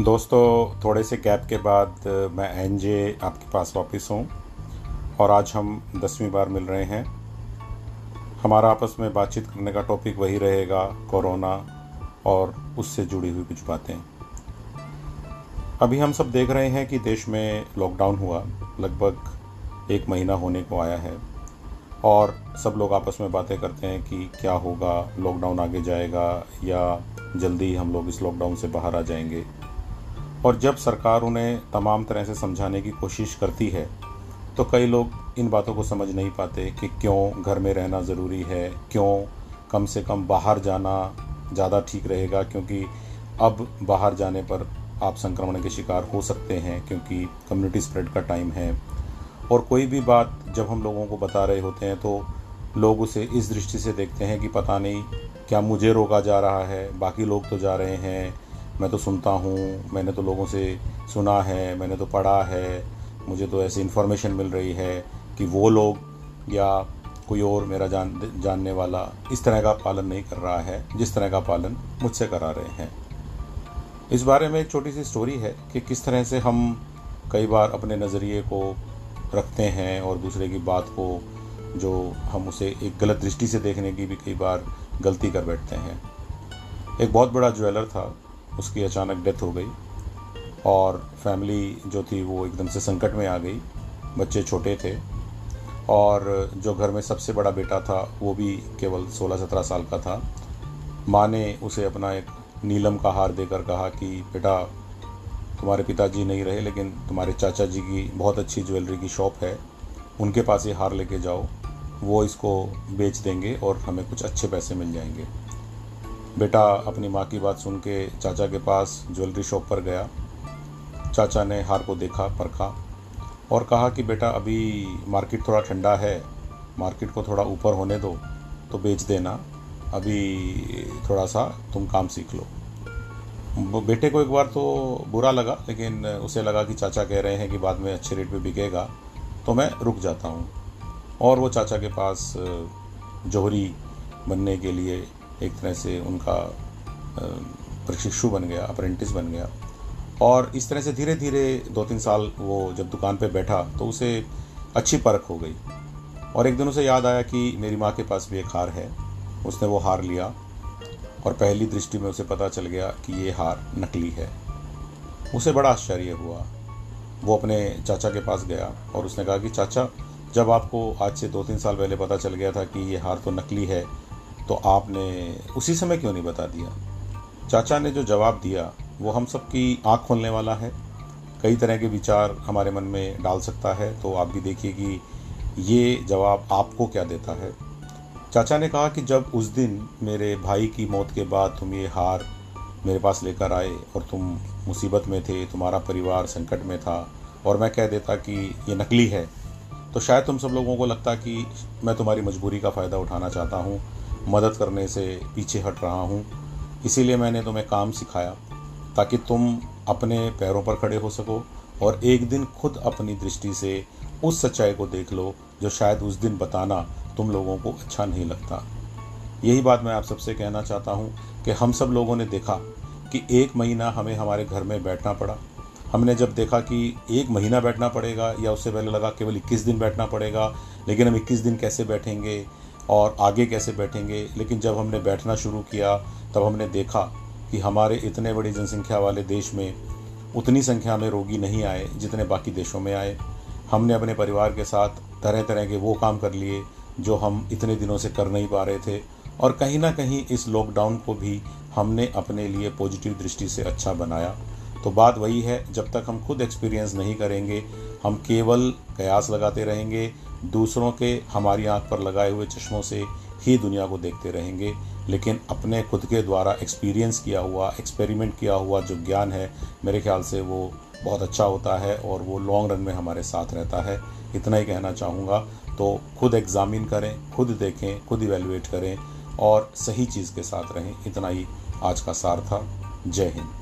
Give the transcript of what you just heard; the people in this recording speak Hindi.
दोस्तों, थोड़े से गैप के बाद मैं एन जे आपके पास वापस हूँ और आज हम दसवीं बार मिल रहे हैं। हमारा आपस में बातचीत करने का टॉपिक वही रहेगा, कोरोना और उससे जुड़ी हुई कुछ बातें। अभी हम सब देख रहे हैं कि देश में लॉकडाउन हुआ, लगभग एक महीना होने को आया है और सब लोग आपस में बातें करते हैं कि क्या होगा लॉकडाउन आगे जाएगा या जल्दी हम लोग इस लॉकडाउन से बाहर आ जाएँगे। और जब सरकार उन्हें तमाम तरह से समझाने की कोशिश करती है तो कई लोग इन बातों को समझ नहीं पाते कि क्यों घर में रहना ज़रूरी है, क्यों कम से कम बाहर जाना ज़्यादा ठीक रहेगा, क्योंकि अब बाहर जाने पर आप संक्रमण के शिकार हो सकते हैं, क्योंकि कम्युनिटी स्प्रेड का टाइम है। और कोई भी बात जब हम लोगों को बता रहे होते हैं तो लोग उसे इस दृष्टि से देखते हैं कि पता नहीं क्या मुझे रोका जा रहा है, बाकी लोग तो जा रहे हैं। मैं तो सुनता हूँ, मैंने तो लोगों से सुना है, मैंने तो पढ़ा है, मुझे तो ऐसी इन्फॉर्मेशन मिल रही है कि वो लोग या कोई और मेरा जान, जानने वाला इस तरह का पालन नहीं कर रहा है, जिस तरह का पालन मुझसे करा रहे हैं। इस बारे में एक छोटी सी स्टोरी है कि किस तरह से हम कई बार अपने नज़रिए को रखते हैं और दूसरे की बात को जो हम उसे एक गलत दृष्टि से देखने की भी कई बार गलती कर बैठते हैं। एक बहुत बड़ा ज्वेलर था उसकी अचानक डेथ हो गई और फैमिली जो थी वो एकदम से संकट में आ गई। बच्चे छोटे थे और जो घर में सबसे बड़ा बेटा था, वो भी केवल 16-17 साल का था। माँ ने उसे अपना एक नीलम का हार देकर कहा कि, बेटा, तुम्हारे पिताजी नहीं रहे, लेकिन तुम्हारे चाचा जी की बहुत अच्छी ज्वेलरी की शॉप है। उनके पास ये हार लेके जाओ। वो इसको बेच देंगे और हमें कुछ अच्छे पैसे मिल जाएँगे। बेटा अपनी माँ की बात सुन के चाचा के पास ज्वेलरी शॉप पर गया। चाचा ने हार को देखा, परखा और कहा कि बेटा अभी मार्केट थोड़ा ठंडा है, मार्केट को थोड़ा ऊपर होने दो तो बेच देना। अभी थोड़ा सा तुम काम सीख लो। बेटे को एक बार तो बुरा लगा, लेकिन उसे लगा कि चाचा कह रहे हैं कि बाद में अच्छे रेट पे बिकेगा तो मैं रुक जाता हूँ। और वो चाचा के पास जोहरी बनने के लिए एक तरह से उनका प्रशिक्षु बन गया अप्रेंटिस बन गया। और इस तरह से धीरे धीरे दो तीन साल वो जब दुकान पे बैठा तो उसे अच्छी परख हो गई। और एक दिन उसे याद आया कि मेरी माँ के पास भी एक हार है। उसने वो हार लिया और पहली दृष्टि में उसे पता चल गया कि ये हार नकली है। उसे बड़ा आश्चर्य हुआ। वो अपने चाचा के पास गया और उसने कहा कि, चाचा, जब आपको आज से दो तीन साल पहले पता चल गया था कि ये हार तो नकली है तो आपने उसी समय क्यों नहीं बता दिया? चाचा ने जो जवाब दिया, वो हम सब की आँख खोलने वाला है। कई तरह के विचार हमारे मन में डाल सकता है तो आप भी देखिए कि ये जवाब आपको क्या देता है। चाचा ने कहा कि जब उस दिन मेरे भाई की मौत के बाद तुम ये हार मेरे पास लेकर आए और तुम मुसीबत में थे, तुम्हारा परिवार संकट में था और मैं कह देता कि ये नकली है तो शायद तुम सब लोगों को लगता कि मैं तुम्हारी मजबूरी का फ़ायदा उठाना चाहता हूँ। मदद करने से पीछे हट रहा हूँ। इसीलिए मैंने तुम्हें काम सिखाया, ताकि तुम अपने पैरों पर खड़े हो सको और एक दिन खुद अपनी दृष्टि से उस सच्चाई को देख लो, जो शायद उस दिन बताना तुम लोगों को अच्छा नहीं लगता। यही बात मैं आप सबसे कहना चाहता हूँ कि हम सब लोगों ने देखा कि एक महीना हमें हमारे घर में बैठना पड़ा। हमने जब देखा कि एक महीना बैठना पड़ेगा, या उससे पहले लगा केवल 21 दिन बैठना पड़ेगा, लेकिन हम 21 दिन कैसे बैठेंगे और आगे कैसे बैठेंगे? लेकिन जब हमने बैठना शुरू किया, तब हमने देखा कि हमारे इतने बड़ी जनसंख्या वाले देश में उतनी संख्या में रोगी नहीं आए जितने बाकी देशों में आए। हमने अपने परिवार के साथ तरह तरह के वो काम कर लिए जो हम इतने दिनों से कर नहीं पा रहे थे। और कहीं ना कहीं इस लॉकडाउन को भी हमने अपने लिए पॉजिटिव दृष्टि से अच्छा बनाया। तो बात वही है, जब तक हम खुद एक्सपीरियंस नहीं करेंगे, हम केवल कयास लगाते रहेंगे, दूसरों के हमारी आँख पर लगाए हुए चश्मों से ही दुनिया को देखते रहेंगे, लेकिन अपने खुद के द्वारा एक्सपीरियंस किया हुआ एक्सपेरिमेंट किया हुआ जो ज्ञान है, मेरे ख्याल से वो बहुत अच्छा होता है और वो लॉन्ग रन में हमारे साथ रहता है। इतना ही कहना चाहूँगा तो खुद एग्ज़ामिन करें, खुद देखें, खुद इवेलुएट करें और सही चीज़ के साथ रहें। इतना ही आज का सार था। जय हिंद।